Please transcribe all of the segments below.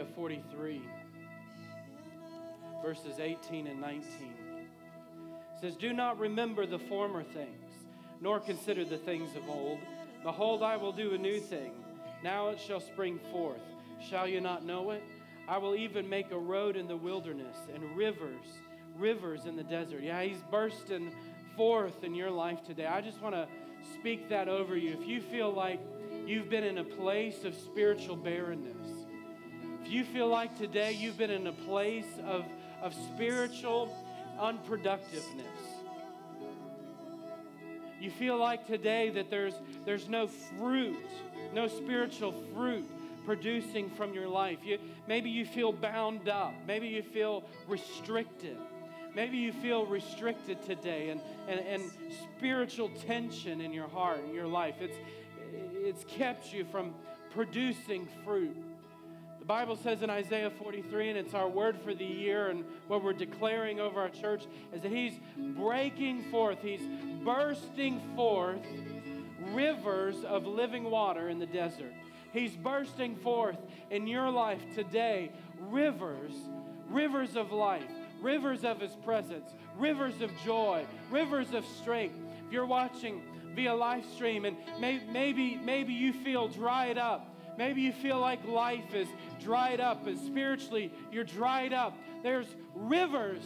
Isaiah 43, verses 18 and 19. It says, Do not remember the former things, nor consider the things of old. Behold, I will do a new thing. Now it shall spring forth. Shall you not know it? I will even make a road in the wilderness and rivers, rivers in the desert. Yeah, he's bursting forth in your life today. I just want to speak that over you. If you feel like you've been in a place of spiritual barrenness, you feel like today you've been in a place of, of spiritual unproductiveness, you feel like today that there's, there's no fruit, no spiritual fruit producing from your life. You, maybe you feel bound up. Maybe you feel restricted. Maybe you feel restricted today and, and, and spiritual tension in your heart, in your life. It's, it's kept you from producing fruit. Bible says in Isaiah 43, and it's our word for the year, and what we're declaring over our church is that He's breaking forth, He's bursting forth rivers of living water in the desert. He's bursting forth in your life today rivers, rivers of life, rivers of His presence, rivers of joy, rivers of strength. If you're watching via live stream and may, maybe, maybe you feel dried up, Maybe you feel like life is dried up and spiritually you're dried up. There's rivers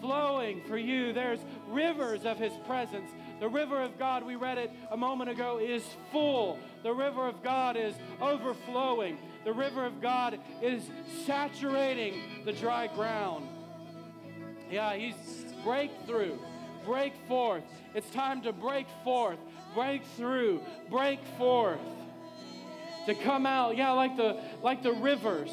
flowing for you. There's rivers of His presence. The river of God, we read it a moment ago, is full. The river of God is overflowing. The river of God is saturating the dry ground. Yeah, He's breakthrough, break forth. It's time to break forth, break through, break forth to come out. Yeah like the like the rivers.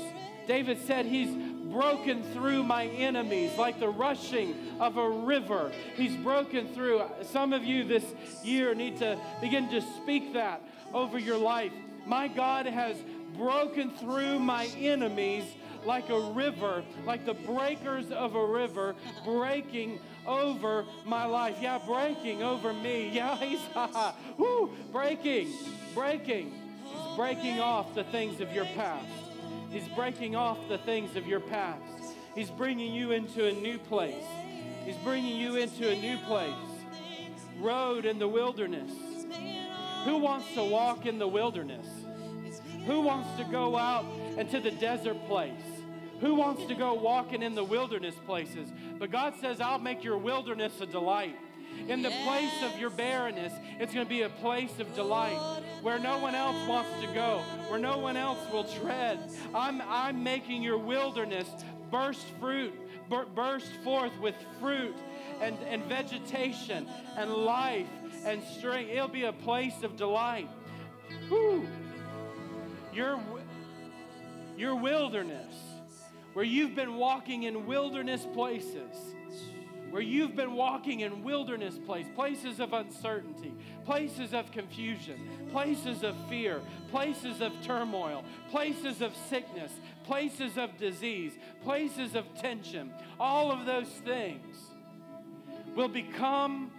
David said he's broken through my enemies like the rushing of a river. He's broken through. Some of you this year need to begin to speak that over your life. My god has broken through my enemies like a river, like the breakers of a river breaking over my life. Yeah, breaking over me. Yeah, he's woo, breaking, breaking breaking off the things of your past. He's breaking off the things of your past. He's bringing you into a new place. He's bringing you into a new place. Road in the wilderness. Who wants to walk in the wilderness? Who wants to go out into the desert place? Who wants to go walking in the wilderness places? But God says, I'll make your wilderness a delight. In the place of your barrenness, it's going to be a place of delight where no one else wants to go, where no one else will tread. I'm, I'm making your wilderness burst fruit, bur- burst forth with fruit and, and vegetation and life and strength. It'll be a place of delight. Whew. Your, your wilderness, where you've been walking in wilderness places where you've been walking in wilderness place, places of uncertainty, places of confusion, places of fear, places of turmoil, places of sickness, places of disease, places of tension, all of those things will become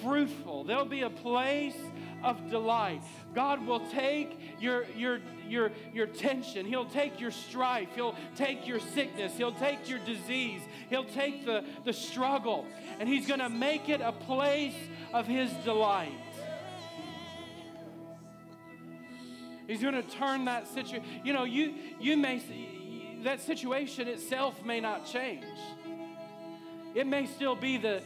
fruitful. There'll be a place of delight. God will take your, your, your, your tension. He'll take your strife. He'll take your sickness. He'll take your disease. He'll take the, the struggle. And He's going to make it a place of His delight. He's going to turn that situation. You know, you, you may, that situation itself may not change. It may still be the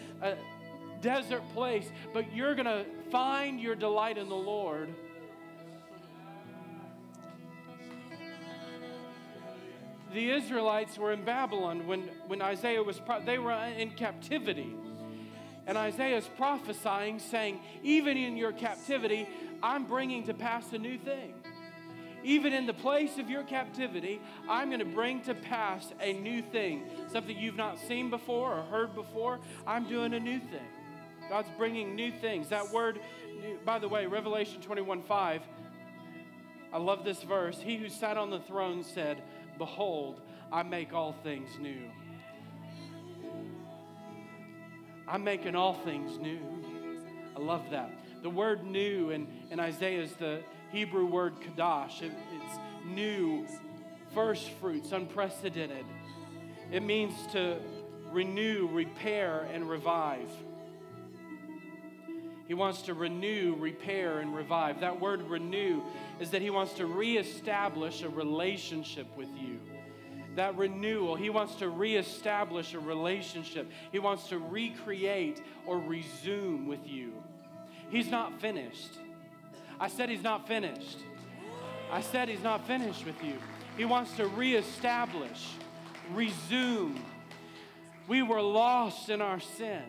desert place, but you're going to find your delight in the Lord. The Israelites were in Babylon when, when Isaiah was, they were in captivity. And Isaiah is prophesying, saying, Even in your captivity, I'm bringing to pass a new thing. even in the place of your captivity, I'm going to bring to pass a new thing, something you've not seen before or heard before. I'm doing a new thing. God's bringing new things. That word, by the way, Revelation 21 5, I love this verse. He who sat on the throne said, Behold, I make all things new. I'm making all things new. I love that. The word new in, in Isaiah is the Hebrew word chadash. It, it's new, first fruits, unprecedented. It means to renew, repair, and revive. He wants to renew, repair, and revive. That word renew is that he wants to reestablish a relationship with you. That renewal, he wants to reestablish a relationship. He wants to recreate or resume with you. He's not finished. I said he's not finished. I said he's not finished with you. He wants to reestablish, resume. We were lost in our sin.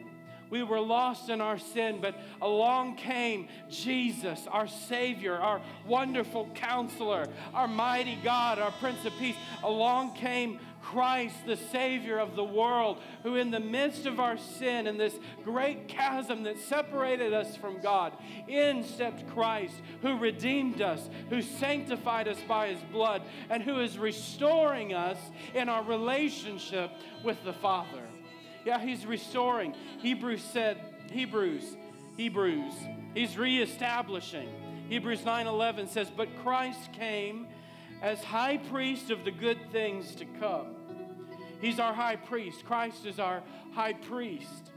We were lost in our sin, but along came Jesus, our Savior, our wonderful counselor, our mighty God, our Prince of Peace. Along came Christ, the Savior of the world, who, in the midst of our sin and this great chasm that separated us from God, in stepped Christ, who redeemed us, who sanctified us by His blood, and who is restoring us in our relationship with the Father. Yeah, he's restoring. Hebrews said, Hebrews, Hebrews, he's reestablishing. Hebrews 9:11 says, "But Christ came as high priest of the good things to come." He's our high priest. Christ is our high priest.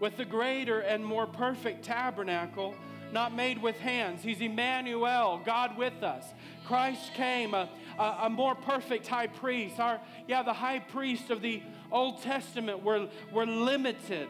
With the greater and more perfect tabernacle, not made with hands. He's Emmanuel, God with us. Christ came, a, a, a more perfect high priest. Our, yeah, the high priest of the Old Testament were, were limited.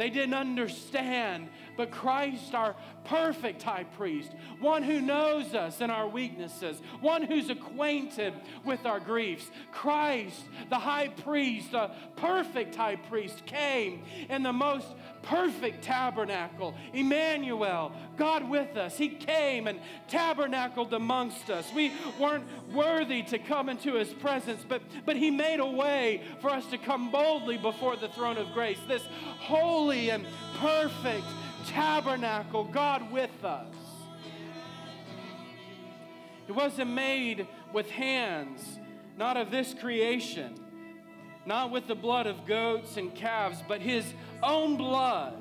They didn't understand, but Christ, our perfect high priest, one who knows us and our weaknesses, one who's acquainted with our griefs, Christ, the high priest, the perfect high priest, came in the most perfect tabernacle. Emmanuel, God with us. He came and tabernacled amongst us. We weren't worthy to come into his presence, but, but he made a way for us to come boldly before the throne of grace. This holy and perfect tabernacle, God with us. It wasn't made with hands, not of this creation, not with the blood of goats and calves, but his own blood.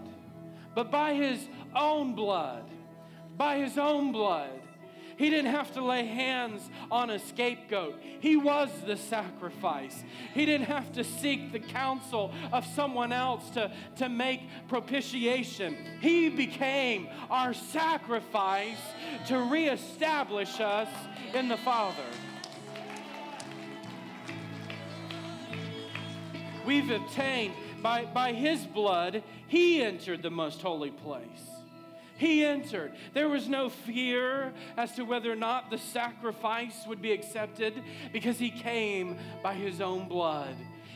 But by his own blood, by his own blood, he didn't have to lay hands on a scapegoat. He was the sacrifice. He didn't have to seek the counsel of someone else to, to make propitiation. He became our sacrifice to reestablish us in the Father. We've obtained by, by his blood, he entered the most holy place. He entered. There was no fear as to whether or not the sacrifice would be accepted because he came by his own blood.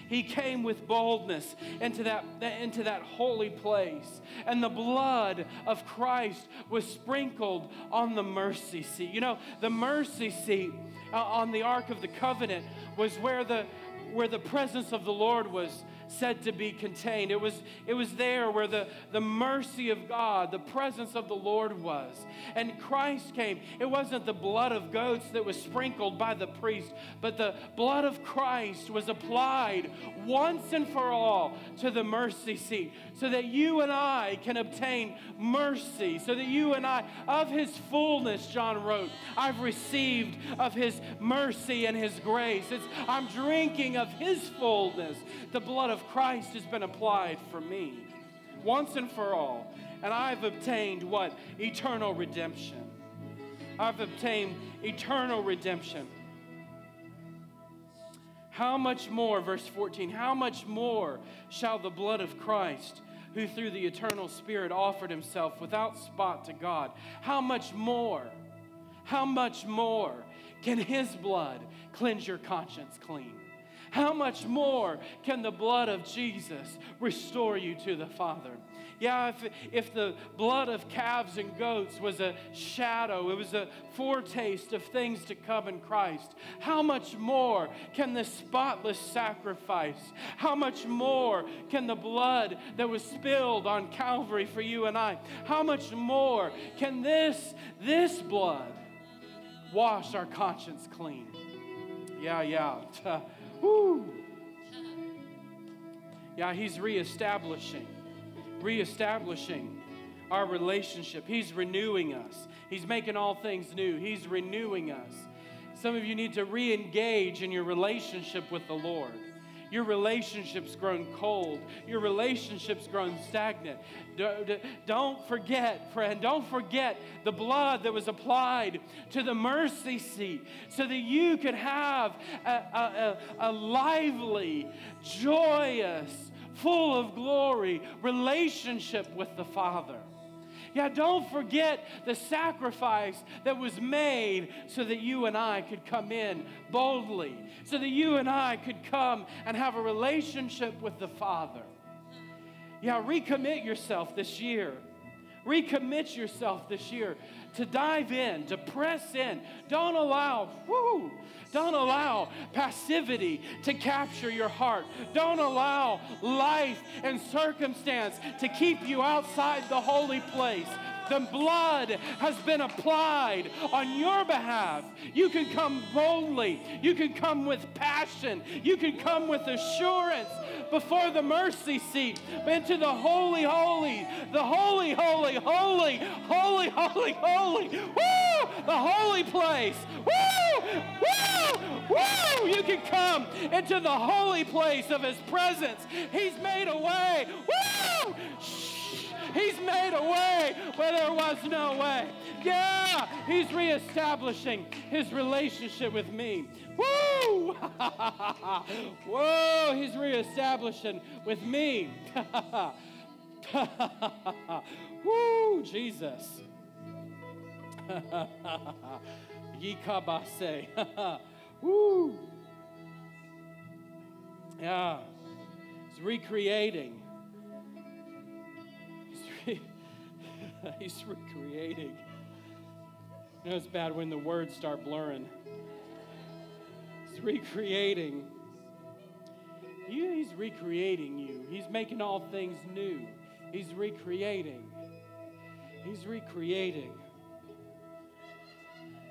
He came with boldness into that, into that holy place. And the blood of Christ was sprinkled on the mercy seat. You know, the mercy seat uh, on the Ark of the Covenant was where the, where the presence of the Lord was said to be contained. It was, it was there where the, the mercy of God, the presence of the Lord was. And Christ came. It wasn't the blood of goats that was sprinkled by the priest, but the blood of Christ was applied once and for all to the mercy seat so that you and I can obtain mercy, so that you and I, of his fullness, John wrote, I've received of his mercy and his grace. It's, I'm drinking of his fullness. The blood of Christ has been applied for me once and for all. And I've obtained what? Eternal redemption. I've obtained eternal redemption. How much more, verse 14, how much more shall the blood of Christ, who through the eternal Spirit offered himself without spot to God, how much more, how much more can his blood cleanse your conscience clean? How much more can the blood of Jesus restore you to the Father? Yeah, if, if the blood of calves and goats was a shadow, it was a foretaste of things to come in Christ, how much more can the spotless sacrifice, how much more can the blood that was spilled on Calvary for you and I, how much more can this, this blood wash our conscience clean? Yeah, yeah. Woo. Yeah, he's reestablishing, reestablishing our relationship. He's renewing us. He's making all things new. He's renewing us. Some of you need to re engage in your relationship with the Lord. Your relationship's grown cold. Your relationship's grown stagnant. Don't forget, friend, don't forget the blood that was applied to the mercy seat so that you could have a, a, a, a lively, joyous, full of glory relationship with the Father. Yeah, don't forget the sacrifice that was made so that you and I could come in boldly, so that you and I could come and have a relationship with the Father. Yeah, recommit yourself this year. Recommit yourself this year to dive in, to press in. Don't allow, whoo, don't allow passivity to capture your heart. Don't allow life and circumstance to keep you outside the holy place. The blood has been applied on your behalf. You can come boldly. You can come with passion. You can come with assurance before the mercy seat into the holy, holy, the holy, holy, holy, holy, holy, holy. Woo! The holy place. Woo! Woo! Woo! You can come into the holy place of His presence. He's made a way. Woo! Shh. He's made a way where there was no way. Yeah, He's reestablishing His relationship with me. Woo! Whoa, He's reestablishing with me. Woo, Jesus. Yikabase. Woo. Yeah. He's recreating. he's recreating. You know, it's bad when the words start blurring. He's recreating. He's recreating you. He's making all things new. He's recreating. He's recreating.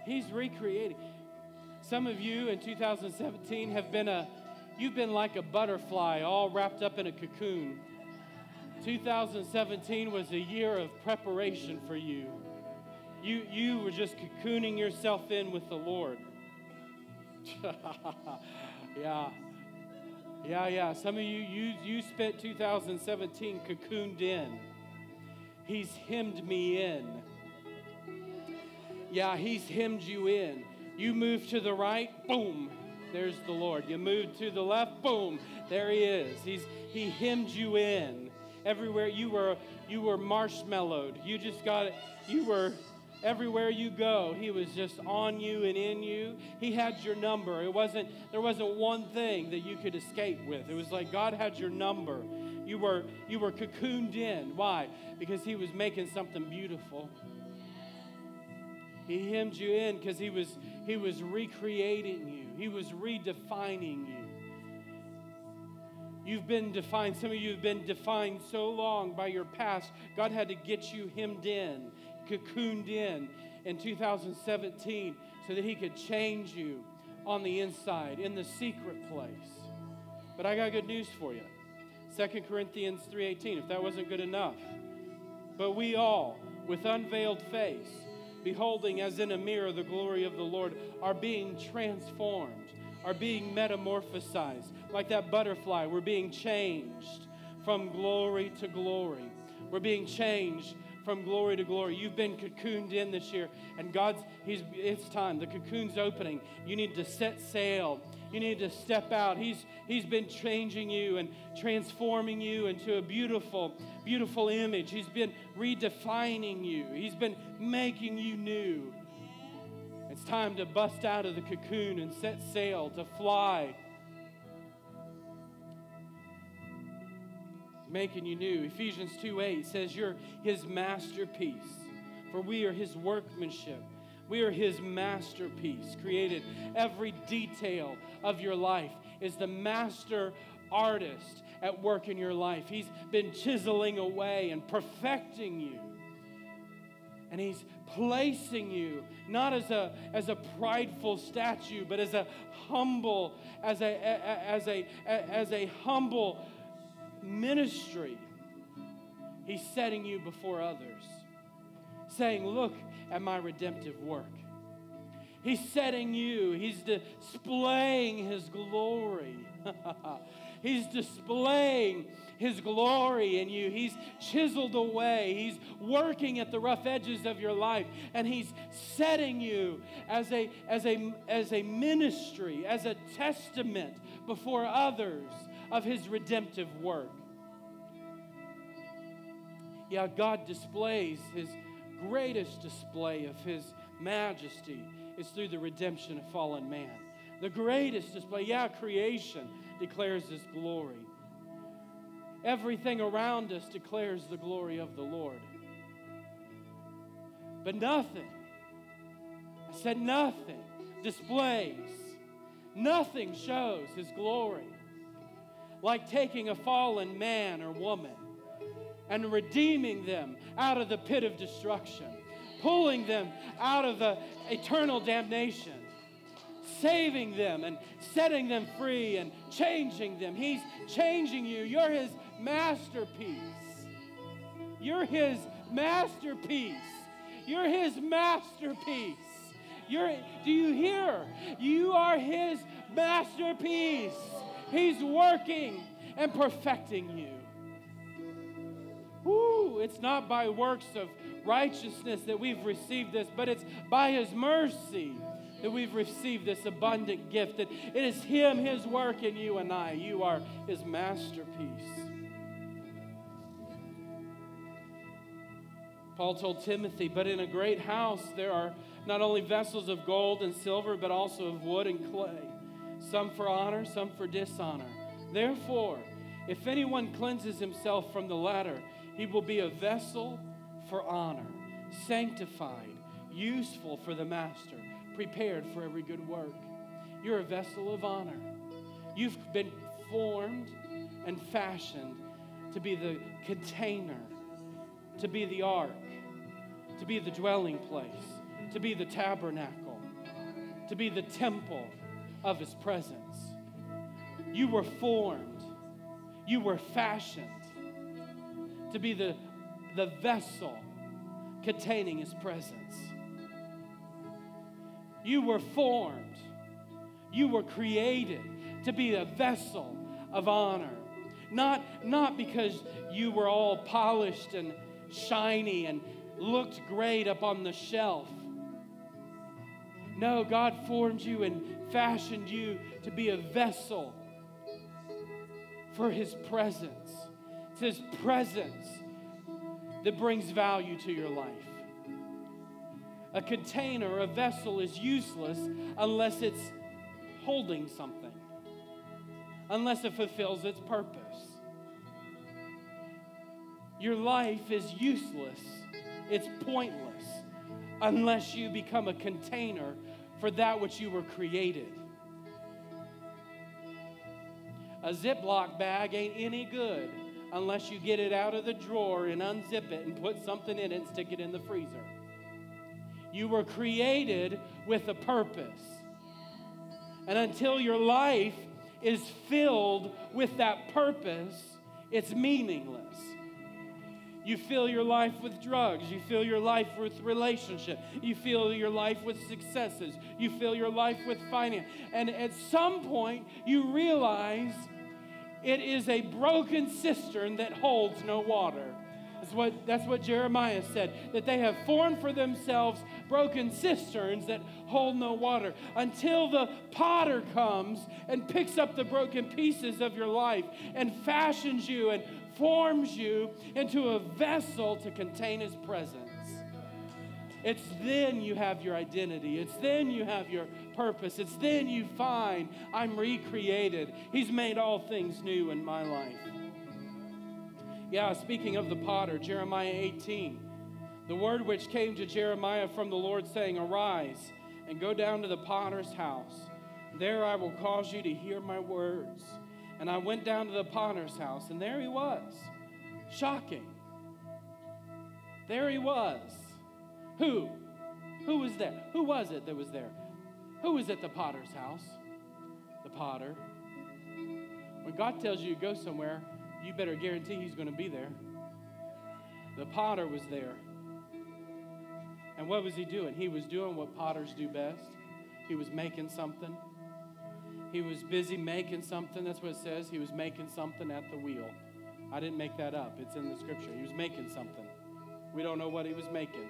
He's recreating. Some of you in 2017 have been a, you've been like a butterfly all wrapped up in a cocoon. 2017 was a year of preparation for you. You, you were just cocooning yourself in with the Lord. yeah. Yeah, yeah. Some of you, you, you spent 2017 cocooned in. He's hemmed me in. Yeah, He's hemmed you in. You move to the right, boom, there's the Lord. You move to the left, boom, there He is. He's He hemmed you in. Everywhere you were, you were marshmallowed. You just got it. You were everywhere you go. He was just on you and in you. He had your number. It wasn't there wasn't one thing that you could escape with. It was like God had your number. You were you were cocooned in. Why? Because He was making something beautiful. He hemmed you in because he was, he was recreating you. He was redefining you. You've been defined, some of you have been defined so long by your past, God had to get you hemmed in, cocooned in in 2017 so that He could change you on the inside, in the secret place. But I got good news for you. 2 Corinthians 3:18, if that wasn't good enough. But we all, with unveiled face, beholding as in a mirror the glory of the Lord, are being transformed, are being metamorphosized. Like that butterfly, we're being changed from glory to glory. We're being changed from glory to glory. You've been cocooned in this year, and God's, He's, it's time. The cocoon's opening. You need to set sail. You need to step out. He's, he's been changing you and transforming you into a beautiful, beautiful image. He's been redefining you. He's been making you new. It's time to bust out of the cocoon and set sail to fly. Making you new. Ephesians 2 8 says, You're his masterpiece, for we are his workmanship. We are his masterpiece, created. Every detail of your life is the master artist at work in your life. He's been chiseling away and perfecting you. And he's placing you not as a, as a prideful statue, but as a humble, as a, as a, as a humble ministry. He's setting you before others, saying, Look at my redemptive work. He's setting you, he's displaying his glory. he's displaying his glory in you. He's chiseled away. He's working at the rough edges of your life. And he's setting you as a, as a, as a ministry, as a testament before others of his redemptive work. Yeah, God displays his greatest display of his majesty is through the redemption of fallen man. The greatest display, yeah, creation declares his glory. Everything around us declares the glory of the Lord. But nothing, I said nothing, displays, nothing shows his glory like taking a fallen man or woman and redeeming them out of the pit of destruction, pulling them out of the eternal damnation, saving them and setting them free and changing them. He's changing you. You're His masterpiece. You're His masterpiece. You're His masterpiece. You're, do you hear? You are His masterpiece. He's working and perfecting you. Woo, it's not by works of righteousness that we've received this, but it's by His mercy that we've received this abundant gift. That it is Him, His work in you and I. You are His masterpiece. Paul told Timothy, but in a great house there are not only vessels of gold and silver, but also of wood and clay some for honor, some for dishonor. Therefore, if anyone cleanses himself from the latter, he will be a vessel for honor, sanctified, useful for the master, prepared for every good work. You're a vessel of honor. You've been formed and fashioned to be the container, to be the ark, to be the dwelling place, to be the tabernacle, to be the temple of His presence. You were formed, you were fashioned to be the, the vessel containing His presence. You were formed, you were created to be a vessel of honor. Not, not because you were all polished and shiny and looked great up on the shelf. No, God formed you and fashioned you to be a vessel for His presence. It's His presence that brings value to your life. A container, a vessel is useless unless it's holding something, unless it fulfills its purpose. Your life is useless, it's pointless unless you become a container for that which you were created. A Ziploc bag ain't any good unless you get it out of the drawer and unzip it and put something in it and stick it in the freezer. You were created with a purpose. And until your life is filled with that purpose, it's meaningless. You fill your life with drugs. You fill your life with relationship. You fill your life with successes. You fill your life with finance. And at some point, you realize it is a broken cistern that holds no water. That's what, that's what Jeremiah said, that they have formed for themselves broken cisterns that hold no water until the potter comes and picks up the broken pieces of your life and fashions you and forms you into a vessel to contain his presence. It's then you have your identity. It's then you have your purpose. It's then you find I'm recreated. He's made all things new in my life. Yeah, speaking of the potter, Jeremiah 18. The word which came to Jeremiah from the Lord, saying, Arise and go down to the potter's house. There I will cause you to hear my words. And I went down to the potter's house, and there he was. Shocking. There he was. Who? Who was there? Who was it that was there? Who was at the potter's house? The potter. When God tells you to go somewhere, you better guarantee he's going to be there. The potter was there. And what was he doing? He was doing what potters do best. He was making something. He was busy making something. That's what it says. He was making something at the wheel. I didn't make that up. It's in the scripture. He was making something. We don't know what he was making.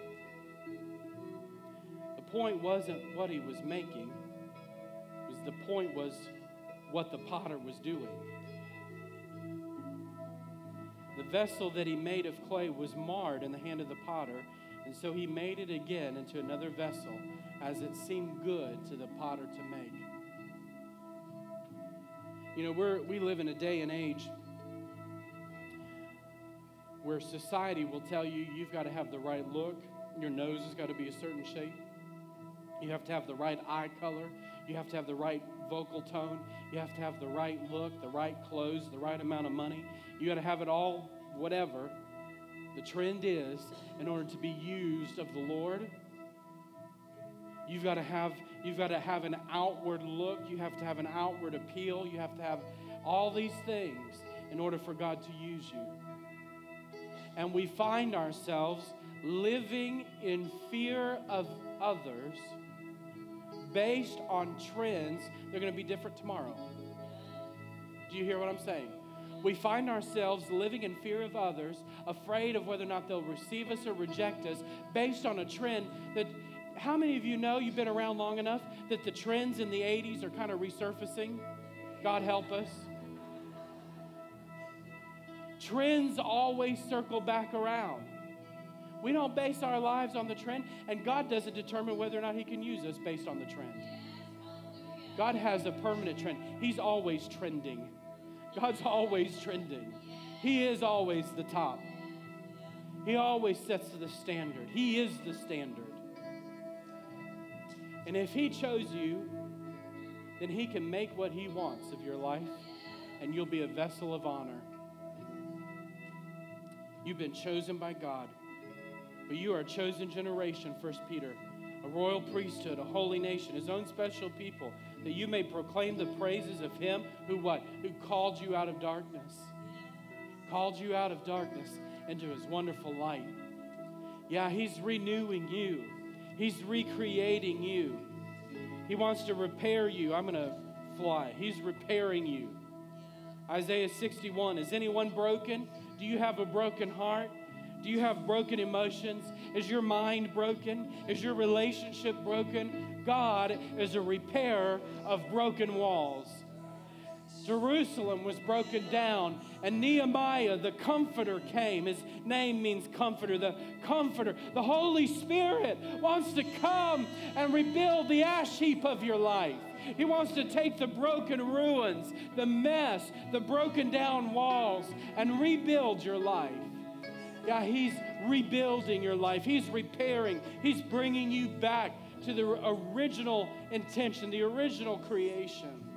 The point wasn't what he was making. Was the point was what the potter was doing. The vessel that he made of clay was marred in the hand of the potter, and so he made it again into another vessel as it seemed good to the potter to make. You know, we're, we live in a day and age where society will tell you you've got to have the right look, your nose has got to be a certain shape, you have to have the right eye color, you have to have the right vocal tone, you have to have the right look, the right clothes, the right amount of money. You got to have it all, whatever. The trend is, in order to be used of the Lord, you've got to have you've got to have an outward look, you have to have an outward appeal, you have to have all these things in order for God to use you. And we find ourselves living in fear of others based on trends. They're going to be different tomorrow. Do you hear what I'm saying? We find ourselves living in fear of others, afraid of whether or not they'll receive us or reject us, based on a trend that. How many of you know you've been around long enough that the trends in the 80s are kind of resurfacing? God help us. Trends always circle back around. We don't base our lives on the trend, and God doesn't determine whether or not He can use us based on the trend. God has a permanent trend. He's always trending. God's always trending. He is always the top. He always sets the standard. He is the standard. And if He chose you, then He can make what He wants of your life, and you'll be a vessel of honor. You've been chosen by God, but you are a chosen generation, 1 Peter, a royal priesthood, a holy nation, his own special people, that you may proclaim the praises of him who what? Who called you out of darkness. Called you out of darkness into his wonderful light. Yeah, he's renewing you. He's recreating you. He wants to repair you. I'm going to fly. He's repairing you. Isaiah 61 Is anyone broken? Do you have a broken heart? Do you have broken emotions? Is your mind broken? Is your relationship broken? God is a repairer of broken walls. Jerusalem was broken down, and Nehemiah, the comforter, came. His name means comforter. The comforter, the Holy Spirit, wants to come and rebuild the ash heap of your life. He wants to take the broken ruins, the mess, the broken down walls, and rebuild your life. Yeah, He's rebuilding your life. He's repairing. He's bringing you back to the original intention, the original creation.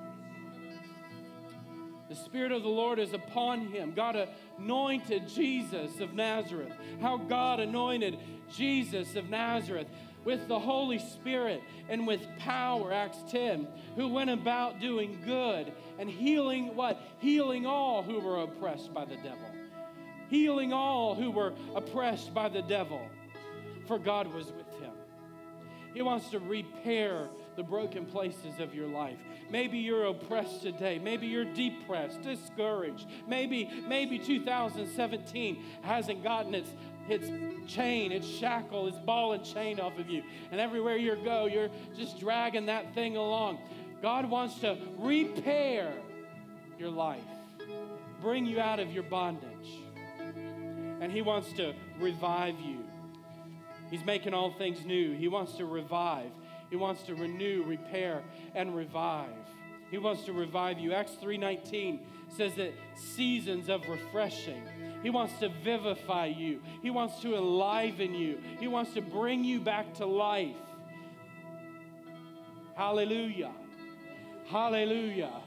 The Spirit of the Lord is upon him. God anointed Jesus of Nazareth. How God anointed Jesus of Nazareth with the Holy Spirit and with power, Acts 10, who went about doing good and healing what? Healing all who were oppressed by the devil. Healing all who were oppressed by the devil. For God was with him. He wants to repair the broken places of your life. Maybe you're oppressed today. Maybe you're depressed, discouraged. Maybe maybe 2017 hasn't gotten its its chain, its shackle, its ball and chain off of you. And everywhere you go, you're just dragging that thing along. God wants to repair your life, bring you out of your bondage. And He wants to revive you. He's making all things new. He wants to revive. He wants to renew, repair, and revive. He wants to revive you. Acts 3:19 says that seasons of refreshing. He wants to vivify you. He wants to enliven you. He wants to bring you back to life. Hallelujah. Hallelujah.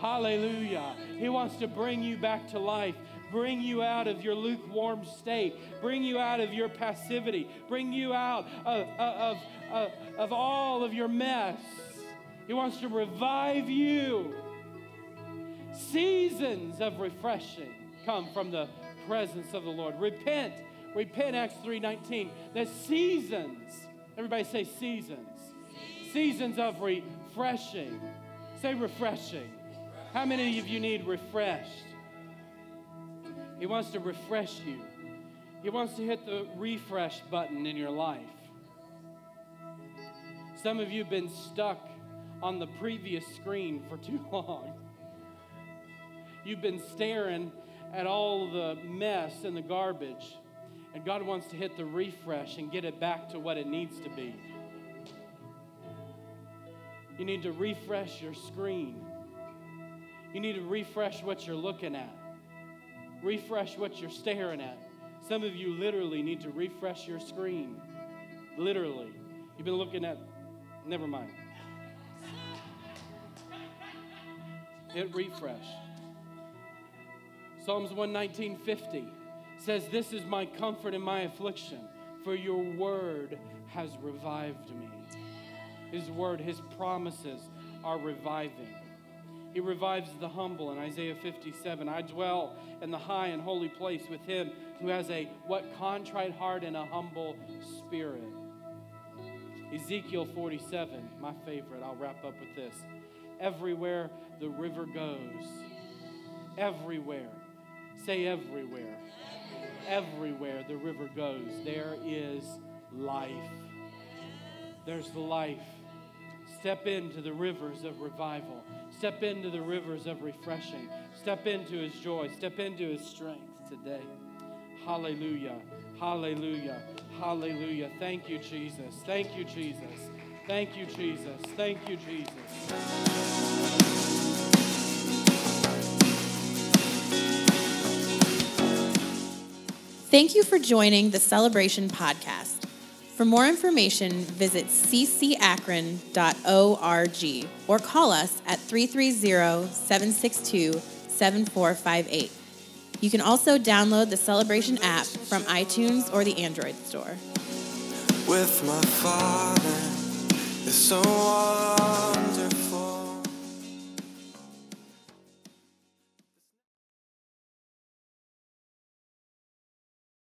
Hallelujah. He wants to bring you back to life, bring you out of your lukewarm state, bring you out of your passivity, bring you out of, of, of, of all of your mess. He wants to revive you. Seasons of refreshing come from the presence of the Lord. Repent. Repent, Acts 3:19. The seasons. Everybody say seasons. Seasons of refreshing. Say refreshing. How many of you need refreshed? He wants to refresh you. He wants to hit the refresh button in your life. Some of you have been stuck on the previous screen for too long. You've been staring at all the mess and the garbage, and God wants to hit the refresh and get it back to what it needs to be. You need to refresh your screen. You need to refresh what you're looking at, refresh what you're staring at. Some of you literally need to refresh your screen. Literally. You've been looking at, never mind. Hit refresh. Psalms 119:50 says, This is my comfort in my affliction, for your word has revived me. His word, his promises are reviving. He revives the humble in Isaiah 57. I dwell in the high and holy place with him who has a what contrite heart and a humble spirit. Ezekiel 47, my favorite. I'll wrap up with this. Everywhere the river goes, everywhere, say everywhere, everywhere the river goes, there is life. There's life. Step into the rivers of revival. Step into the rivers of refreshing. Step into his joy. Step into his strength today. Hallelujah. Hallelujah. Hallelujah. Thank you, Jesus. Thank you, Jesus. Thank you, Jesus. Thank you, Jesus. Thank you for joining the Celebration Podcast. For more information, visit ccakron.org or call us at 330 762 7458. You can also download the Celebration app from iTunes or the Android store. with my father